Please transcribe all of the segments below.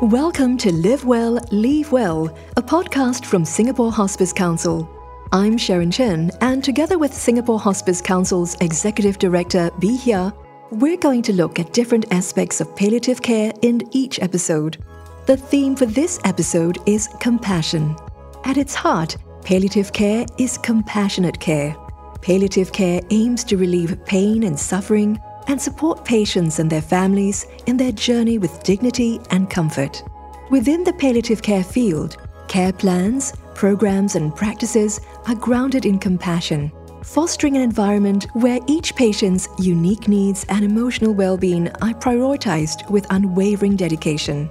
Welcome to Live Well, Leave Well, a podcast from Singapore Hospice Council. I'm Sharon Chen, and together with Singapore Hospice Council's Executive Director, Bee Hia, we're going to look at different aspects of palliative care in each episode. The theme for this episode is compassion. At its heart, palliative care is compassionate care. Palliative care aims to relieve pain and suffering and support patients and their families in their journey with dignity and comfort. Within the palliative care field, care plans, programs, and practices are grounded in compassion, fostering an environment where each patient's unique needs and emotional well being are prioritized with unwavering dedication.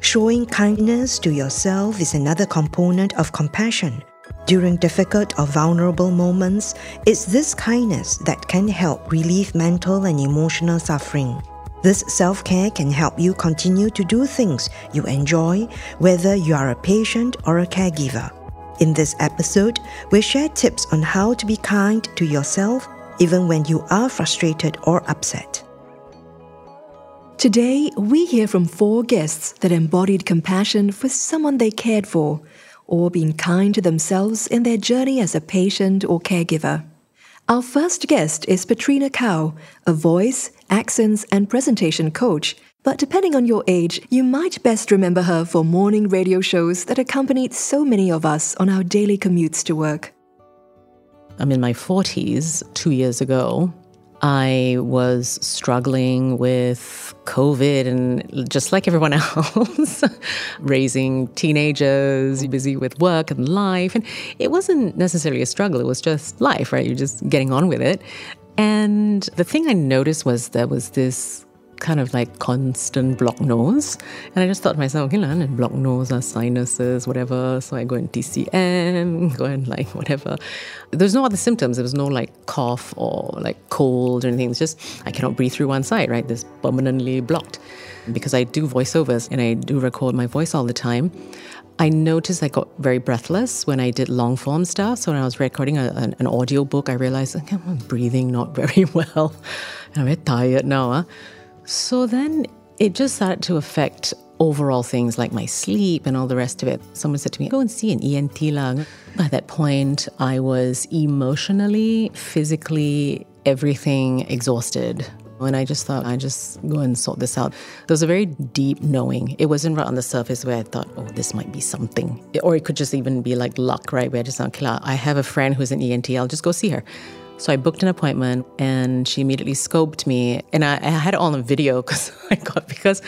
Showing kindness to yourself is another component of compassion. During difficult or vulnerable moments, it's this kindness that can help relieve mental and emotional suffering. This self care can help you continue to do things you enjoy, whether you are a patient or a caregiver. In this episode, we share tips on how to be kind to yourself even when you are frustrated or upset. Today, we hear from four guests that embodied compassion for someone they cared for or been kind to themselves in their journey as a patient or caregiver. Our first guest is Petrina Kow, a voice, accents, and presentation coach. But depending on your age, you might best remember her for morning radio shows that accompanied so many of us on our daily commutes to work. I'm in my 40s two years ago. I was struggling with COVID and just like everyone else, raising teenagers, busy with work and life. And it wasn't necessarily a struggle, it was just life, right? You're just getting on with it. And the thing I noticed was there was this kind of like constant block nose. And I just thought to myself, okay, know, block nose are sinuses, whatever. So I go in TCM, go and like whatever. There's no other symptoms. There was no like cough or like cold or anything. It's just I cannot breathe through one side, right? This permanently blocked. Because I do voiceovers and I do record my voice all the time. I noticed I got very breathless when I did long form stuff. So when I was recording a, an, an audio book, I realized okay, I'm breathing not very well. And I'm very tired now. Huh? So then it just started to affect overall things like my sleep and all the rest of it. Someone said to me, Go and see an ENT lang. By that point, I was emotionally, physically, everything exhausted. And I just thought, I just go and sort this out. There was a very deep knowing. It wasn't right on the surface where I thought, oh, this might be something. Or it could just even be like luck, right? Where I just thought, okay, I have a friend who's an ENT, I'll just go see her. So I booked an appointment and she immediately scoped me. And I, I had it all on video because I got because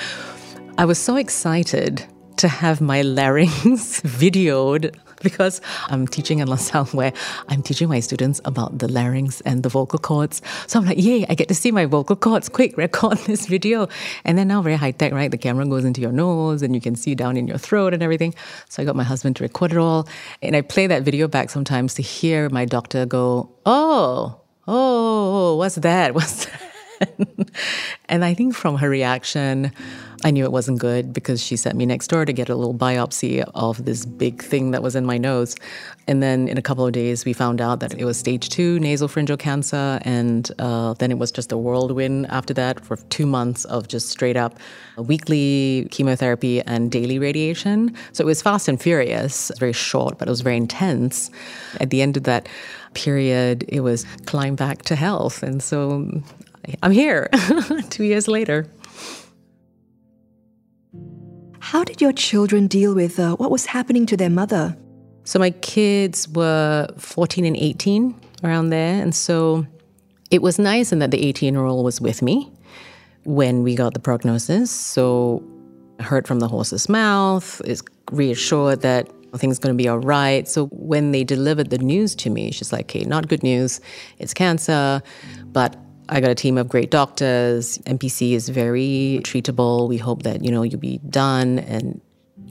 I was so excited to have my larynx videoed because I'm teaching in LaSalle where I'm teaching my students about the larynx and the vocal cords. So I'm like, yay, I get to see my vocal cords. Quick, record this video. And then now very high tech, right? The camera goes into your nose and you can see down in your throat and everything. So I got my husband to record it all. And I play that video back sometimes to hear my doctor go, oh, oh, what's that? What's that? and I think from her reaction, I knew it wasn't good because she sent me next door to get a little biopsy of this big thing that was in my nose. And then in a couple of days, we found out that it was stage two nasopharyngeal cancer. And uh, then it was just a whirlwind after that for two months of just straight up weekly chemotherapy and daily radiation. So it was fast and furious, very short, but it was very intense. At the end of that, period, it was climb back to health. And so I'm here two years later. How did your children deal with uh, what was happening to their mother? So my kids were 14 and 18 around there. And so it was nice in that the 18 year old was with me when we got the prognosis. So I heard from the horse's mouth, is reassured that things going to be all right. So when they delivered the news to me, she's like, okay, not good news. It's cancer, but I got a team of great doctors. NPC is very treatable. We hope that, you know, you'll be done and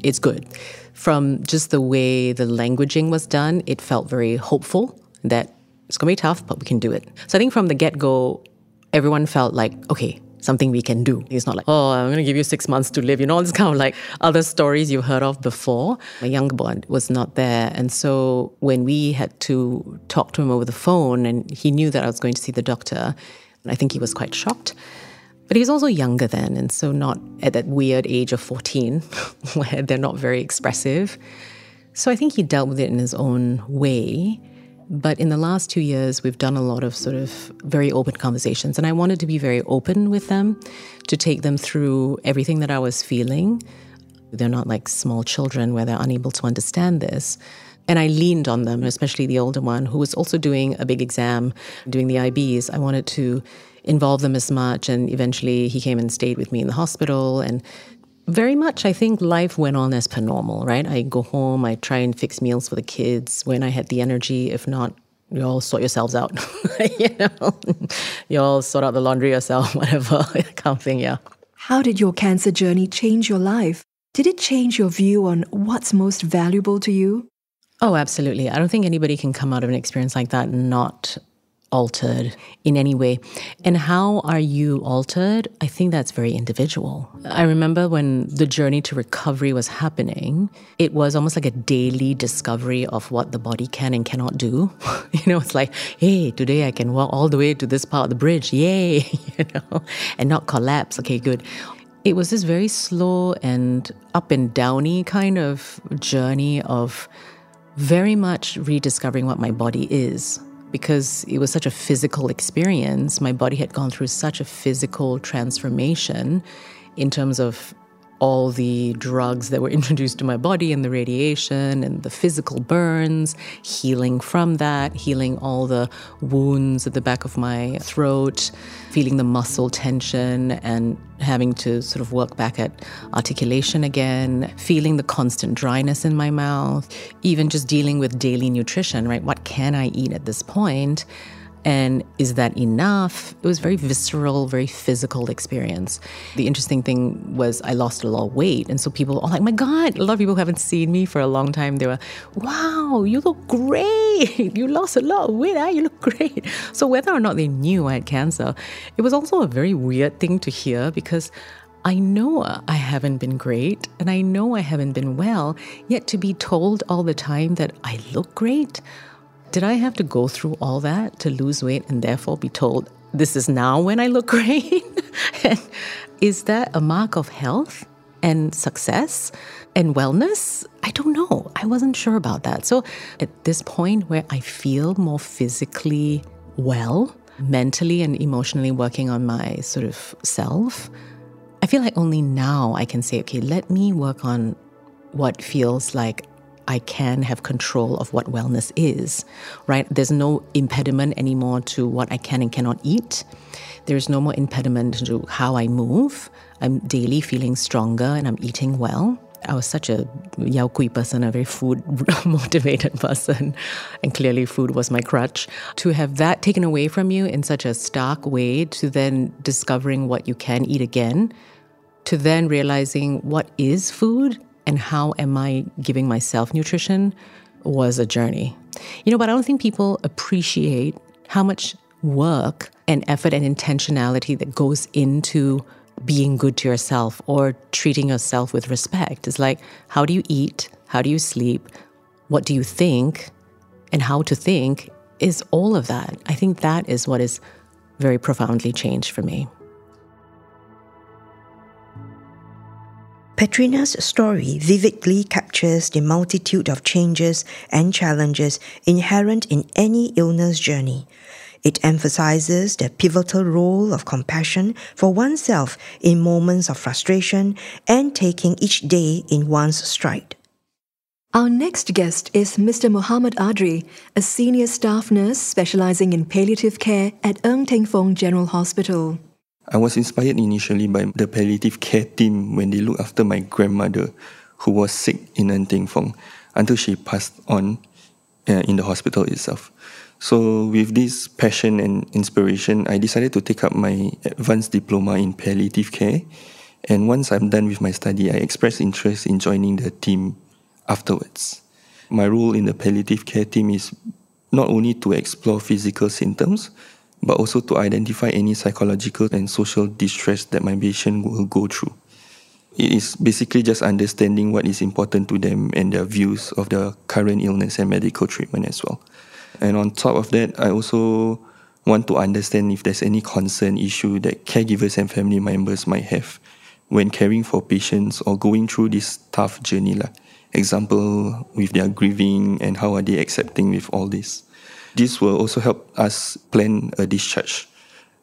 it's good. From just the way the languaging was done, it felt very hopeful that it's going to be tough, but we can do it. So I think from the get go, everyone felt like, okay, something we can do. It's not like, oh, I'm going to give you six months to live. You know, all this kind of like other stories you've heard of before. My younger boy was not there. And so when we had to talk to him over the phone and he knew that I was going to see the doctor, I think he was quite shocked. But he's also younger then, and so not at that weird age of 14 where they're not very expressive. So I think he dealt with it in his own way. But in the last two years, we've done a lot of sort of very open conversations. And I wanted to be very open with them, to take them through everything that I was feeling. They're not like small children where they're unable to understand this. And I leaned on them, mm. especially the older one, who was also doing a big exam, doing the IBs. I wanted to involve them as much. And eventually he came and stayed with me in the hospital. And very much, I think life went on as per normal, right? I go home, I try and fix meals for the kids when I had the energy. If not, you all sort yourselves out. you know, you all sort out the laundry yourself, whatever kind of thing. Yeah. How did your cancer journey change your life? Did it change your view on what's most valuable to you? Oh, absolutely. I don't think anybody can come out of an experience like that not altered in any way. And how are you altered? I think that's very individual. I remember when the journey to recovery was happening, it was almost like a daily discovery of what the body can and cannot do. you know, it's like, hey, today I can walk all the way to this part of the bridge. Yay, you know, and not collapse. Okay, good. It was this very slow and up and downy kind of journey of very much rediscovering what my body is because it was such a physical experience. My body had gone through such a physical transformation in terms of all the drugs that were introduced to my body and the radiation and the physical burns, healing from that, healing all the wounds at the back of my throat, feeling the muscle tension and having to sort of work back at articulation again, feeling the constant dryness in my mouth, even just dealing with daily nutrition, right? What can I eat at this point? And is that enough? It was very visceral, very physical experience. The interesting thing was I lost a lot of weight. And so people are like, my God, a lot of people haven't seen me for a long time, they were, wow, you look great. You lost a lot of weight. Huh? You look great. So whether or not they knew I had cancer, it was also a very weird thing to hear because I know I haven't been great and I know I haven't been well, yet to be told all the time that I look great, did I have to go through all that to lose weight and therefore be told, this is now when I look great? and is that a mark of health and success and wellness? I don't know. I wasn't sure about that. So at this point where I feel more physically well, mentally and emotionally working on my sort of self, I feel like only now I can say, okay, let me work on what feels like I can have control of what wellness is, right? There's no impediment anymore to what I can and cannot eat. There's no more impediment to how I move. I'm daily feeling stronger and I'm eating well. I was such a yao kui person, a very food motivated person, and clearly food was my crutch. To have that taken away from you in such a stark way, to then discovering what you can eat again, to then realizing what is food and how am I giving myself nutrition was a journey. You know, but I don't think people appreciate how much work and effort and intentionality that goes into being good to yourself or treating yourself with respect. It's like, how do you eat? How do you sleep? What do you think? And how to think is all of that. I think that is what is very profoundly changed for me. Petrina's story vividly captures the multitude of changes and challenges inherent in any illness journey. It emphasizes the pivotal role of compassion for oneself in moments of frustration and taking each day in one's stride. Our next guest is Mr. Muhammad Adri, a senior staff nurse specializing in palliative care at Ng Teng Fong General Hospital. I was inspired initially by the palliative care team when they looked after my grandmother who was sick in Ng Teng Fong until she passed on uh, in the hospital itself. So, with this passion and inspiration, I decided to take up my advanced diploma in palliative care. And once I'm done with my study, I expressed interest in joining the team afterwards. My role in the palliative care team is not only to explore physical symptoms, but also to identify any psychological and social distress that my patient will go through. It is basically just understanding what is important to them and their views of the current illness and medical treatment as well. And on top of that, I also want to understand if there's any concern issue that caregivers and family members might have when caring for patients or going through this tough journey. Example, with their grieving and how are they accepting with all this. This will also help us plan a discharge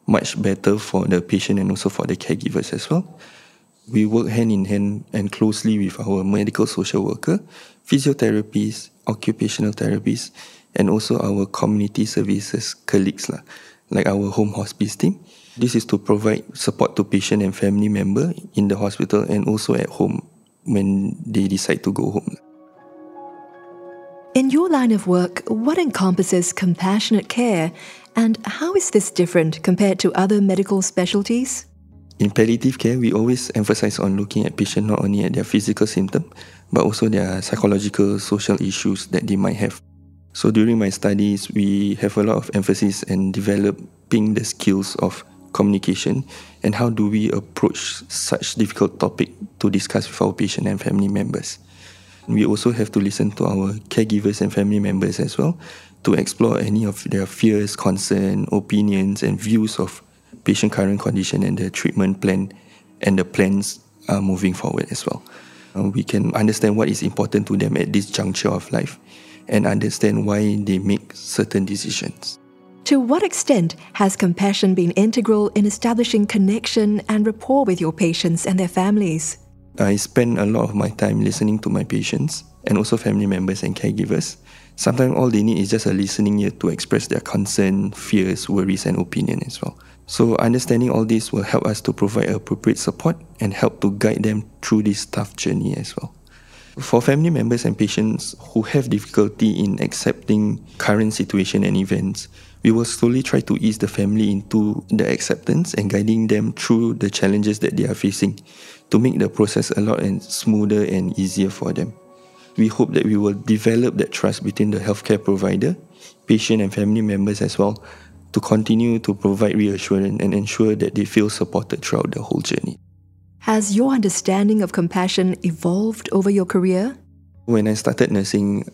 much better for the patient and also for the caregivers as well. We work hand in hand and closely with our medical social worker, physiotherapists, occupational therapists, and also our community services colleagues, lah, like our home hospice team. This is to provide support to patient and family member in the hospital and also at home when they decide to go home. In your line of work, what encompasses compassionate care and how is this different compared to other medical specialties? In palliative care, we always emphasize on looking at patient not only at their physical symptom, but also their psychological, social issues that they might have. So during my studies, we have a lot of emphasis in developing the skills of communication and how do we approach such difficult topic to discuss with our patient and family members. We also have to listen to our caregivers and family members as well to explore any of their fears, concerns, opinions, and views of patient current condition and the treatment plan and the plans uh, moving forward as well. Uh, we can understand what is important to them at this juncture of life and understand why they make certain decisions. To what extent has compassion been integral in establishing connection and rapport with your patients and their families? I spend a lot of my time listening to my patients and also family members and caregivers. Sometimes all they need is just a listening ear to express their concern, fears, worries, and opinion as well. So, understanding all this will help us to provide appropriate support and help to guide them through this tough journey as well. For family members and patients who have difficulty in accepting current situation and events, we will slowly try to ease the family into the acceptance and guiding them through the challenges that they are facing to make the process a lot and smoother and easier for them. We hope that we will develop that trust between the healthcare provider, patient and family members as well to continue to provide reassurance and ensure that they feel supported throughout the whole journey. Has your understanding of compassion evolved over your career? When I started nursing,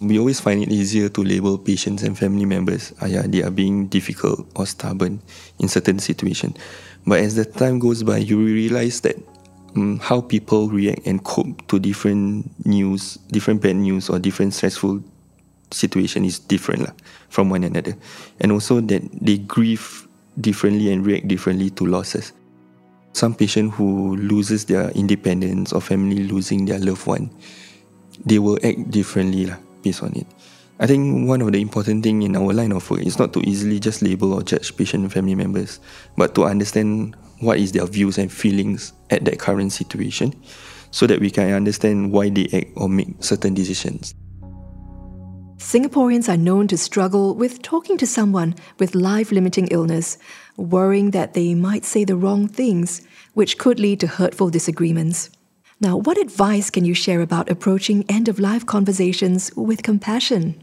we always find it easier to label patients and family members, ah, yeah, they are being difficult or stubborn in certain situations. But as the time goes by, you realize that um, how people react and cope to different news, different bad news or different stressful situation is different lah, from one another. And also that they grieve differently and react differently to losses. Some patient who loses their independence or family losing their loved one, they will act differently lah, based on it. I think one of the important thing in our line of work is not to easily just label or judge patient and family members, but to understand what is their views and feelings at that current situation so that we can understand why they act or make certain decisions. Singaporeans are known to struggle with talking to someone with life limiting illness, worrying that they might say the wrong things, which could lead to hurtful disagreements. Now, what advice can you share about approaching end of life conversations with compassion?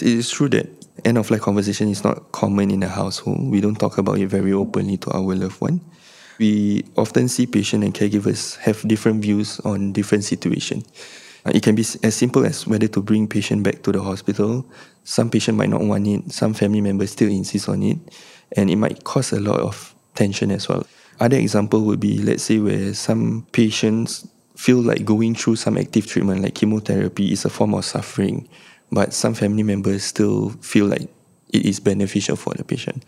It is true that end of life conversation is not common in a household. We don't talk about it very openly to our loved one. We often see patients and caregivers have different views on different situations. Uh, it can be as simple as whether to bring patient back to the hospital. Some patient might not want it. Some family members still insist on it, and it might cause a lot of tension as well. Other example would be, let's say, where some patients feel like going through some active treatment, like chemotherapy, is a form of suffering, but some family members still feel like it is beneficial for the patient.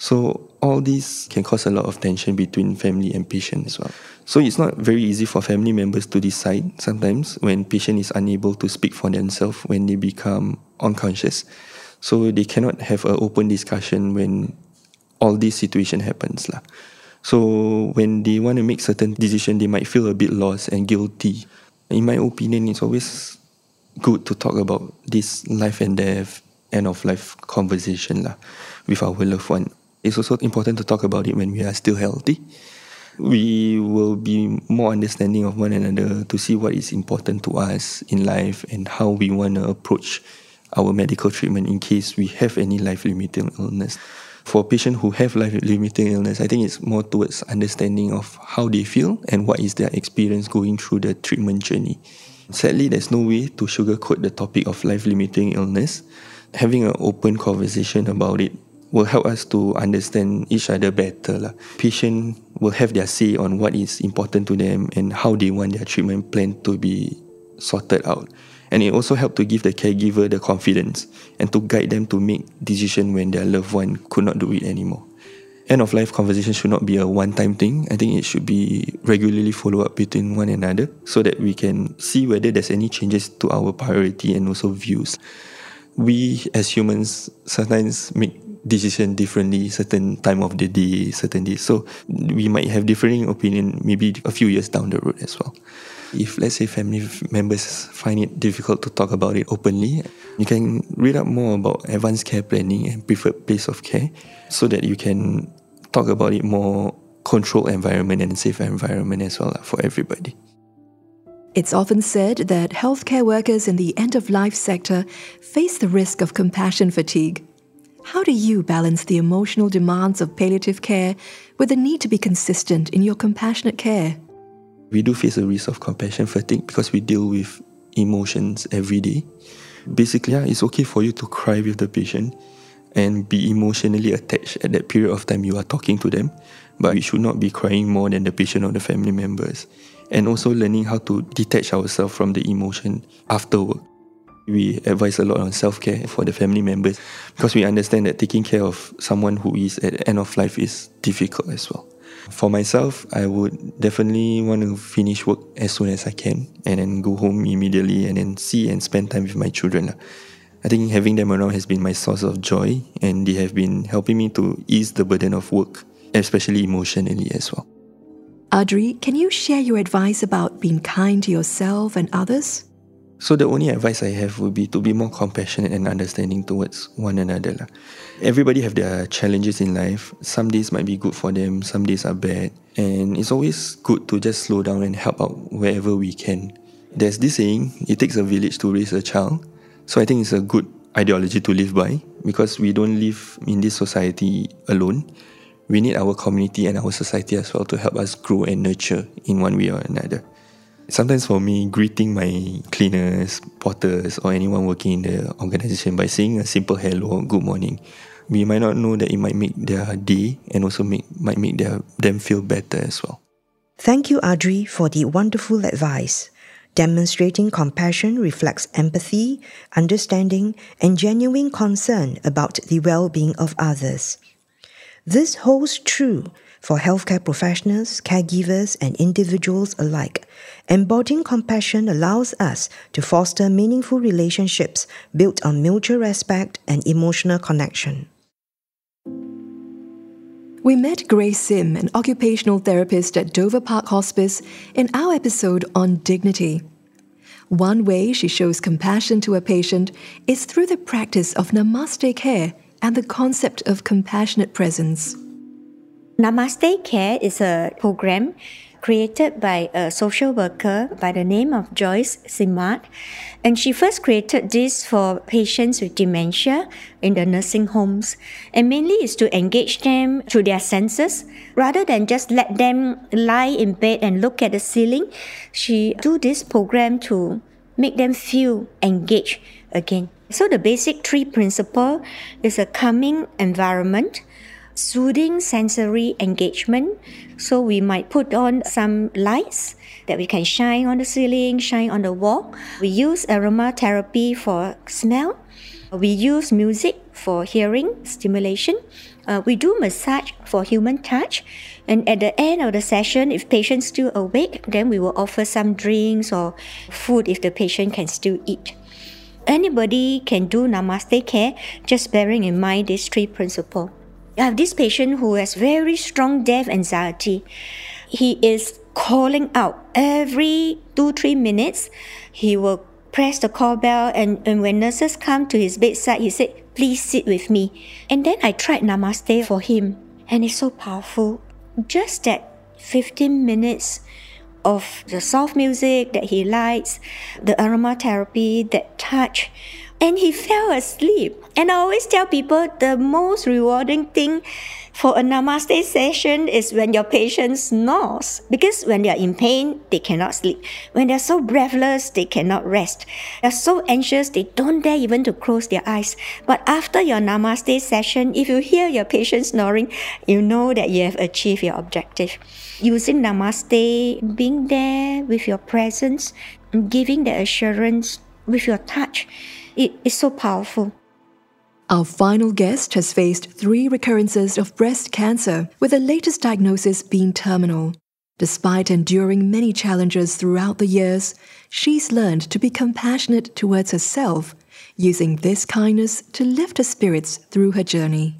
So all these can cause a lot of tension between family and patient as well. So it's not very easy for family members to decide sometimes when patient is unable to speak for themselves when they become unconscious. So they cannot have an open discussion when all this situation happens. Lah. So when they want to make certain decision, they might feel a bit lost and guilty. In my opinion, it's always good to talk about this life and death, end of life conversation lah, with our loved one it's also important to talk about it when we are still healthy. We will be more understanding of one another to see what is important to us in life and how we want to approach our medical treatment in case we have any life limiting illness. For patients who have life limiting illness, I think it's more towards understanding of how they feel and what is their experience going through the treatment journey. Sadly, there's no way to sugarcoat the topic of life limiting illness. Having an open conversation about it will help us to understand each other better. Lah. Patient will have their say on what is important to them and how they want their treatment plan to be sorted out. And it also helped to give the caregiver the confidence and to guide them to make decision when their loved one could not do it anymore. End of life conversation should not be a one time thing. I think it should be regularly follow up between one another so that we can see whether there's any changes to our priority and also views. We as humans sometimes make decision differently certain time of the day certain days so we might have differing opinion maybe a few years down the road as well if let's say family members find it difficult to talk about it openly you can read up more about advanced care planning and preferred place of care so that you can talk about it more controlled environment and safe environment as well for everybody it's often said that healthcare workers in the end of life sector face the risk of compassion fatigue how do you balance the emotional demands of palliative care with the need to be consistent in your compassionate care? We do face a risk of compassion fatigue because we deal with emotions every day. Basically, it's okay for you to cry with the patient and be emotionally attached at that period of time you are talking to them, but we should not be crying more than the patient or the family members. And also learning how to detach ourselves from the emotion afterward. We advise a lot on self care for the family members because we understand that taking care of someone who is at the end of life is difficult as well. For myself, I would definitely want to finish work as soon as I can and then go home immediately and then see and spend time with my children. I think having them around has been my source of joy and they have been helping me to ease the burden of work, especially emotionally as well. Adri, can you share your advice about being kind to yourself and others? So the only advice I have would be to be more compassionate and understanding towards one another. Lah. Everybody have their challenges in life. Some days might be good for them, some days are bad. And it's always good to just slow down and help out wherever we can. There's this saying, it takes a village to raise a child. So I think it's a good ideology to live by because we don't live in this society alone. We need our community and our society as well to help us grow and nurture in one way or another. Sometimes for me, greeting my cleaners, porters, or anyone working in the organization by saying a simple hello, good morning, we might not know that it might make their day and also make might make their, them feel better as well. Thank you, Adri, for the wonderful advice. Demonstrating compassion reflects empathy, understanding, and genuine concern about the well being of others. This holds true for healthcare professionals, caregivers, and individuals alike. Embodying compassion allows us to foster meaningful relationships built on mutual respect and emotional connection. We met Grace Sim, an occupational therapist at Dover Park Hospice, in our episode on dignity. One way she shows compassion to a patient is through the practice of Namaste Care and the concept of compassionate presence. Namaste Care is a program created by a social worker by the name of Joyce Simard. And she first created this for patients with dementia in the nursing homes. And mainly is to engage them through their senses rather than just let them lie in bed and look at the ceiling. She do this program to make them feel engaged again. So the basic three principle is a calming environment, soothing sensory engagement. So we might put on some lights that we can shine on the ceiling, shine on the wall. We use aromatherapy for smell. We use music for hearing stimulation. Uh, we do massage for human touch. And at the end of the session, if patient's still awake, then we will offer some drinks or food if the patient can still eat. Anybody can do Namaste care, just bearing in mind these three principles. I have this patient who has very strong death anxiety. He is calling out every two, three minutes. He will press the call bell and, and when nurses come to his bedside, he said, please sit with me. And then I tried Namaste for him and it's so powerful. Just that 15 minutes of the soft music that he likes, the aromatherapy, that touch and he fell asleep. And I always tell people the most rewarding thing for a namaste session is when your patient snores because when they are in pain, they cannot sleep. When they're so breathless, they cannot rest. They're so anxious, they don't dare even to close their eyes. But after your namaste session, if you hear your patient snoring, you know that you have achieved your objective. Using namaste, being there with your presence, giving the assurance with your touch, it is so powerful. Our final guest has faced three recurrences of breast cancer, with the latest diagnosis being terminal. Despite enduring many challenges throughout the years, she's learned to be compassionate towards herself, using this kindness to lift her spirits through her journey.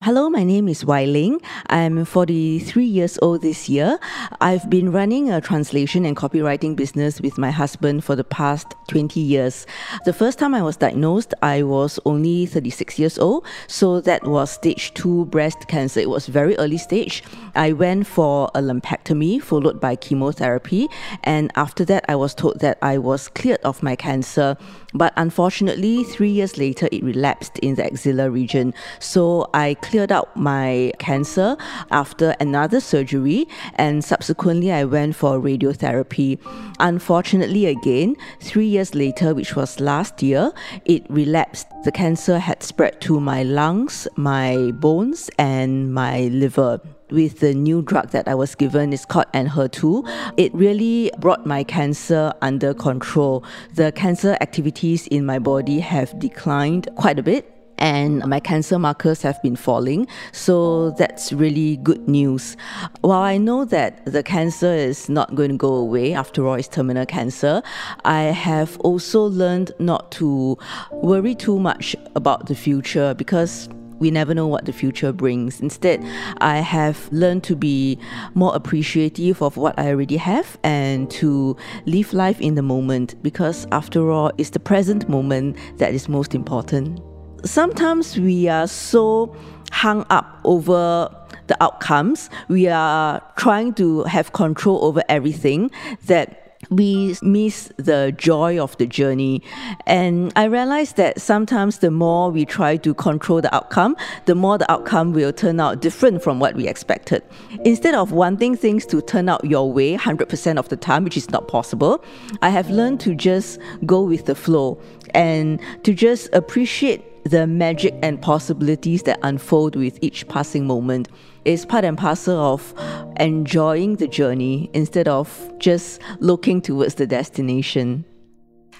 Hello, my name is Wai Leng. I'm 43 years old this year. I've been running a translation and copywriting business with my husband for the past 20 years. The first time I was diagnosed, I was only 36 years old. So that was stage two breast cancer. It was very early stage. I went for a lumpectomy followed by chemotherapy. And after that, I was told that I was cleared of my cancer but unfortunately, three years later, it relapsed in the axilla region. So I cleared out my cancer after another surgery, and subsequently, I went for radiotherapy. Unfortunately, again, three years later, which was last year, it relapsed. The cancer had spread to my lungs, my bones, and my liver with the new drug that I was given, it's called Enhertu. It really brought my cancer under control. The cancer activities in my body have declined quite a bit and my cancer markers have been falling. So that's really good news. While I know that the cancer is not going to go away, after all, it's terminal cancer, I have also learned not to worry too much about the future because we never know what the future brings. Instead, I have learned to be more appreciative of what I already have and to live life in the moment because, after all, it's the present moment that is most important. Sometimes we are so hung up over the outcomes, we are trying to have control over everything that we miss the joy of the journey. And I realized that sometimes the more we try to control the outcome, the more the outcome will turn out different from what we expected. Instead of wanting things to turn out your way 100% of the time, which is not possible, I have learned to just go with the flow and to just appreciate the magic and possibilities that unfold with each passing moment is part and parcel of enjoying the journey instead of just looking towards the destination.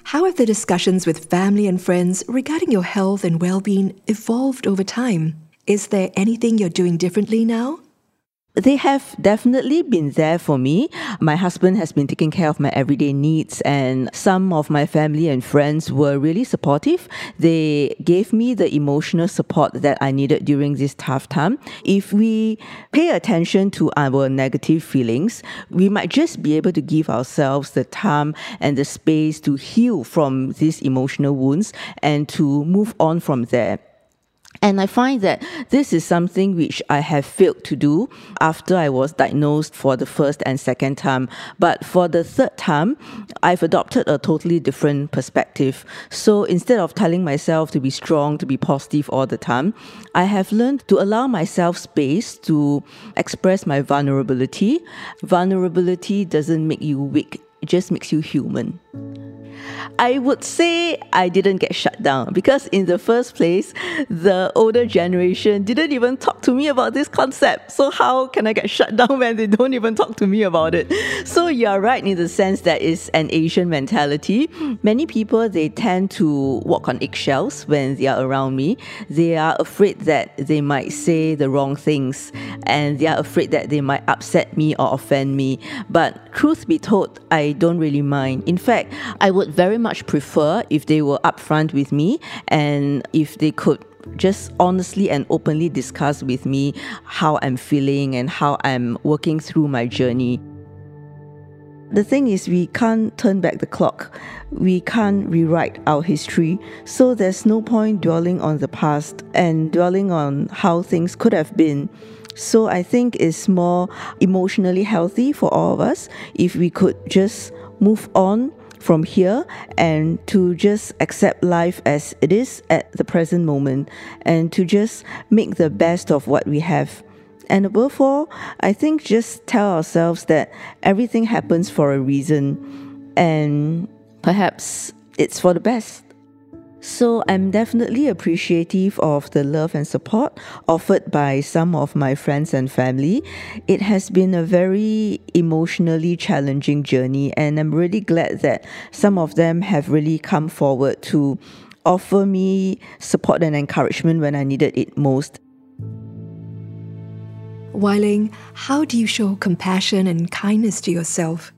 How have the discussions with family and friends regarding your health and well being evolved over time? Is there anything you're doing differently now? They have definitely been there for me. My husband has been taking care of my everyday needs, and some of my family and friends were really supportive. They gave me the emotional support that I needed during this tough time. If we pay attention to our negative feelings, we might just be able to give ourselves the time and the space to heal from these emotional wounds and to move on from there. And I find that this is something which I have failed to do after I was diagnosed for the first and second time. But for the third time, I've adopted a totally different perspective. So instead of telling myself to be strong, to be positive all the time, I have learned to allow myself space to express my vulnerability. Vulnerability doesn't make you weak, it just makes you human. I would say I didn't get shut down because, in the first place, the older generation didn't even talk to me about this concept. So, how can I get shut down when they don't even talk to me about it? So, you're right in the sense that it's an Asian mentality. Many people they tend to walk on eggshells when they are around me. They are afraid that they might say the wrong things and they are afraid that they might upset me or offend me. But, truth be told, I don't really mind. In fact, I would very much prefer if they were upfront with me and if they could just honestly and openly discuss with me how I'm feeling and how I'm working through my journey. The thing is, we can't turn back the clock. We can't rewrite our history. So there's no point dwelling on the past and dwelling on how things could have been. So I think it's more emotionally healthy for all of us if we could just move on from here and to just accept life as it is at the present moment and to just make the best of what we have. And above all, I think just tell ourselves that everything happens for a reason and perhaps it's for the best. So I'm definitely appreciative of the love and support offered by some of my friends and family. It has been a very emotionally challenging journey, and I'm really glad that some of them have really come forward to offer me support and encouragement when I needed it most. Wai-leng, how do you show compassion and kindness to yourself?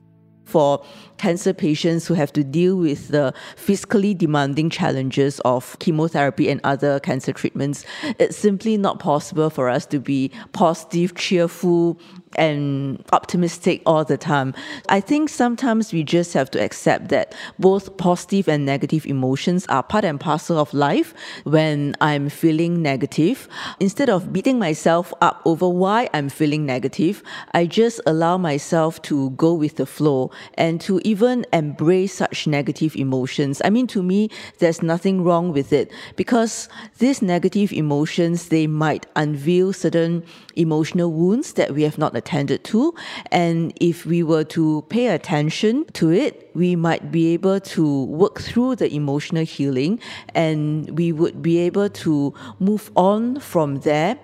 For cancer patients who have to deal with the fiscally demanding challenges of chemotherapy and other cancer treatments, it's simply not possible for us to be positive, cheerful, and optimistic all the time. I think sometimes we just have to accept that both positive and negative emotions are part and parcel of life. When I'm feeling negative, instead of beating myself up over why I'm feeling negative, I just allow myself to go with the flow and to even embrace such negative emotions. I mean, to me, there's nothing wrong with it because these negative emotions, they might unveil certain emotional wounds that we have not attended to. And if we were to pay attention to it, we might be able to work through the emotional healing and we would be able to move on from there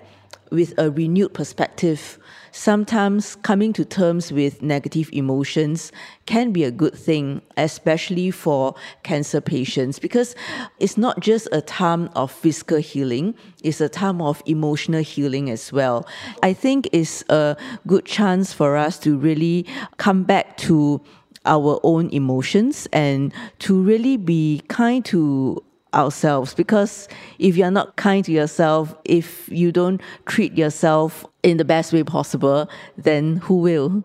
with a renewed perspective sometimes coming to terms with negative emotions can be a good thing, especially for cancer patients, because it's not just a time of physical healing, it's a time of emotional healing as well. I think it's a good chance for us to really come back to our own emotions and to really be kind to ourselves because if you're not kind to yourself, if you don't treat yourself in the best way possible, then who will?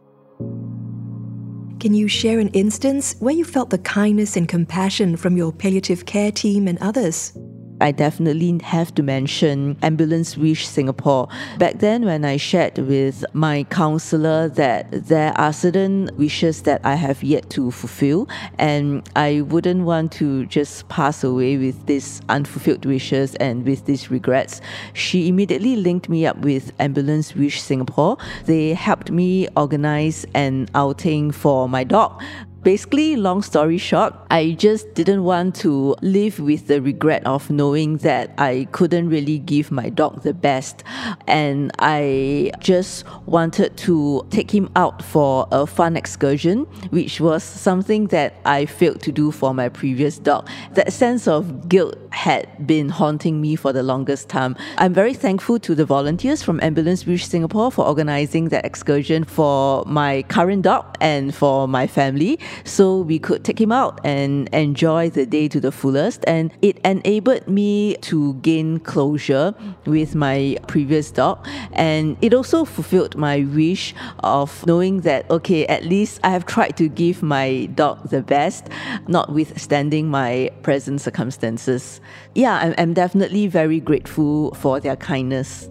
Can you share an instance where you felt the kindness and compassion from your palliative care team and others? I definitely have to mention Ambulance Wish Singapore. Back then, when I shared with my counselor that there are certain wishes that I have yet to fulfill, and I wouldn't want to just pass away with these unfulfilled wishes and with these regrets, she immediately linked me up with Ambulance Wish Singapore. They helped me organize an outing for my dog Basically, long story short, I just didn't want to live with the regret of knowing that I couldn't really give my dog the best. And I just wanted to take him out for a fun excursion, which was something that I failed to do for my previous dog. That sense of guilt had been haunting me for the longest time. I'm very thankful to the volunteers from Ambulance Wish Singapore for organizing that excursion for my current dog and for my family so we could take him out and enjoy the day to the fullest. And it enabled me to gain closure with my previous dog. And it also fulfilled my wish of knowing that, okay, at least I have tried to give my dog the best, notwithstanding my present circumstances. Yeah, I'm, I'm definitely very grateful for their kindness.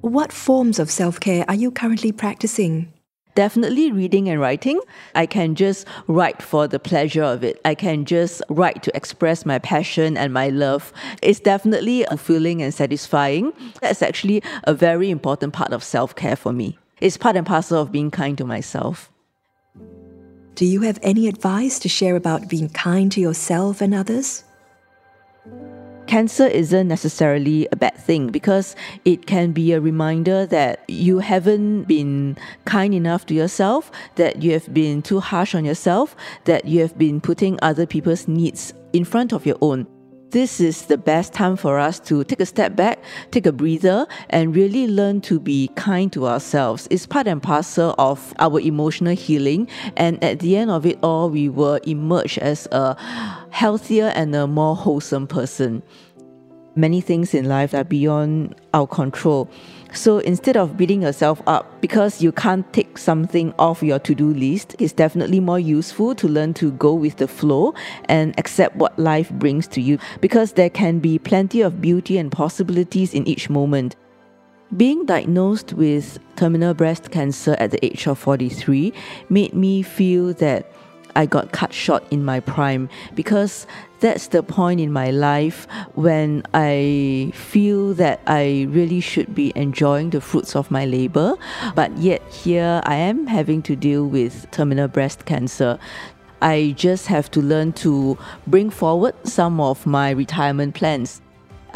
What forms of self care are you currently practicing? Definitely reading and writing. I can just write for the pleasure of it. I can just write to express my passion and my love. It's definitely fulfilling and satisfying. That's actually a very important part of self care for me. It's part and parcel of being kind to myself. Do you have any advice to share about being kind to yourself and others? Cancer isn't necessarily a bad thing because it can be a reminder that you haven't been kind enough to yourself, that you have been too harsh on yourself, that you have been putting other people's needs in front of your own. This is the best time for us to take a step back, take a breather, and really learn to be kind to ourselves. It's part and parcel of our emotional healing, and at the end of it all, we will emerge as a healthier and a more wholesome person. Many things in life are beyond our control. So instead of beating yourself up because you can't take something off your to do list, it's definitely more useful to learn to go with the flow and accept what life brings to you because there can be plenty of beauty and possibilities in each moment. Being diagnosed with terminal breast cancer at the age of 43 made me feel that I got cut short in my prime because that's the point in my life when I feel that I really should be enjoying the fruits of my labor. But yet, here I am having to deal with terminal breast cancer. I just have to learn to bring forward some of my retirement plans.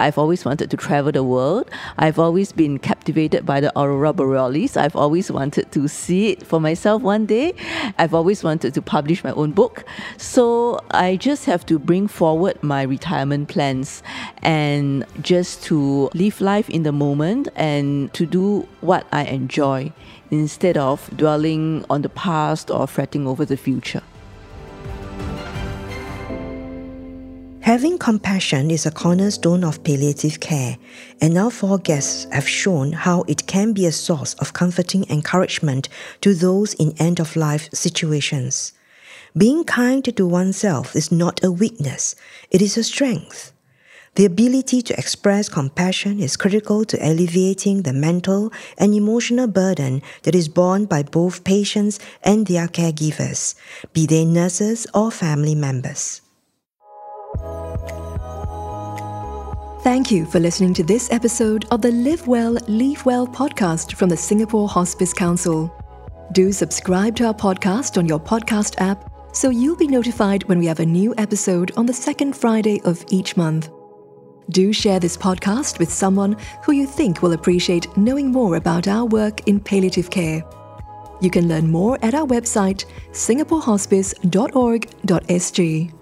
I've always wanted to travel the world. I've always been captivated by the aurora borealis. I've always wanted to see it for myself one day. I've always wanted to publish my own book. So I just have to bring forward my retirement plans and just to live life in the moment and to do what I enjoy instead of dwelling on the past or fretting over the future. Having compassion is a cornerstone of palliative care, and our four guests have shown how it can be a source of comforting encouragement to those in end of life situations. Being kind to oneself is not a weakness, it is a strength. The ability to express compassion is critical to alleviating the mental and emotional burden that is borne by both patients and their caregivers, be they nurses or family members. Thank you for listening to this episode of the Live Well, Leave Well podcast from the Singapore Hospice Council. Do subscribe to our podcast on your podcast app so you'll be notified when we have a new episode on the second Friday of each month. Do share this podcast with someone who you think will appreciate knowing more about our work in palliative care. You can learn more at our website singaporehospice.org.sg.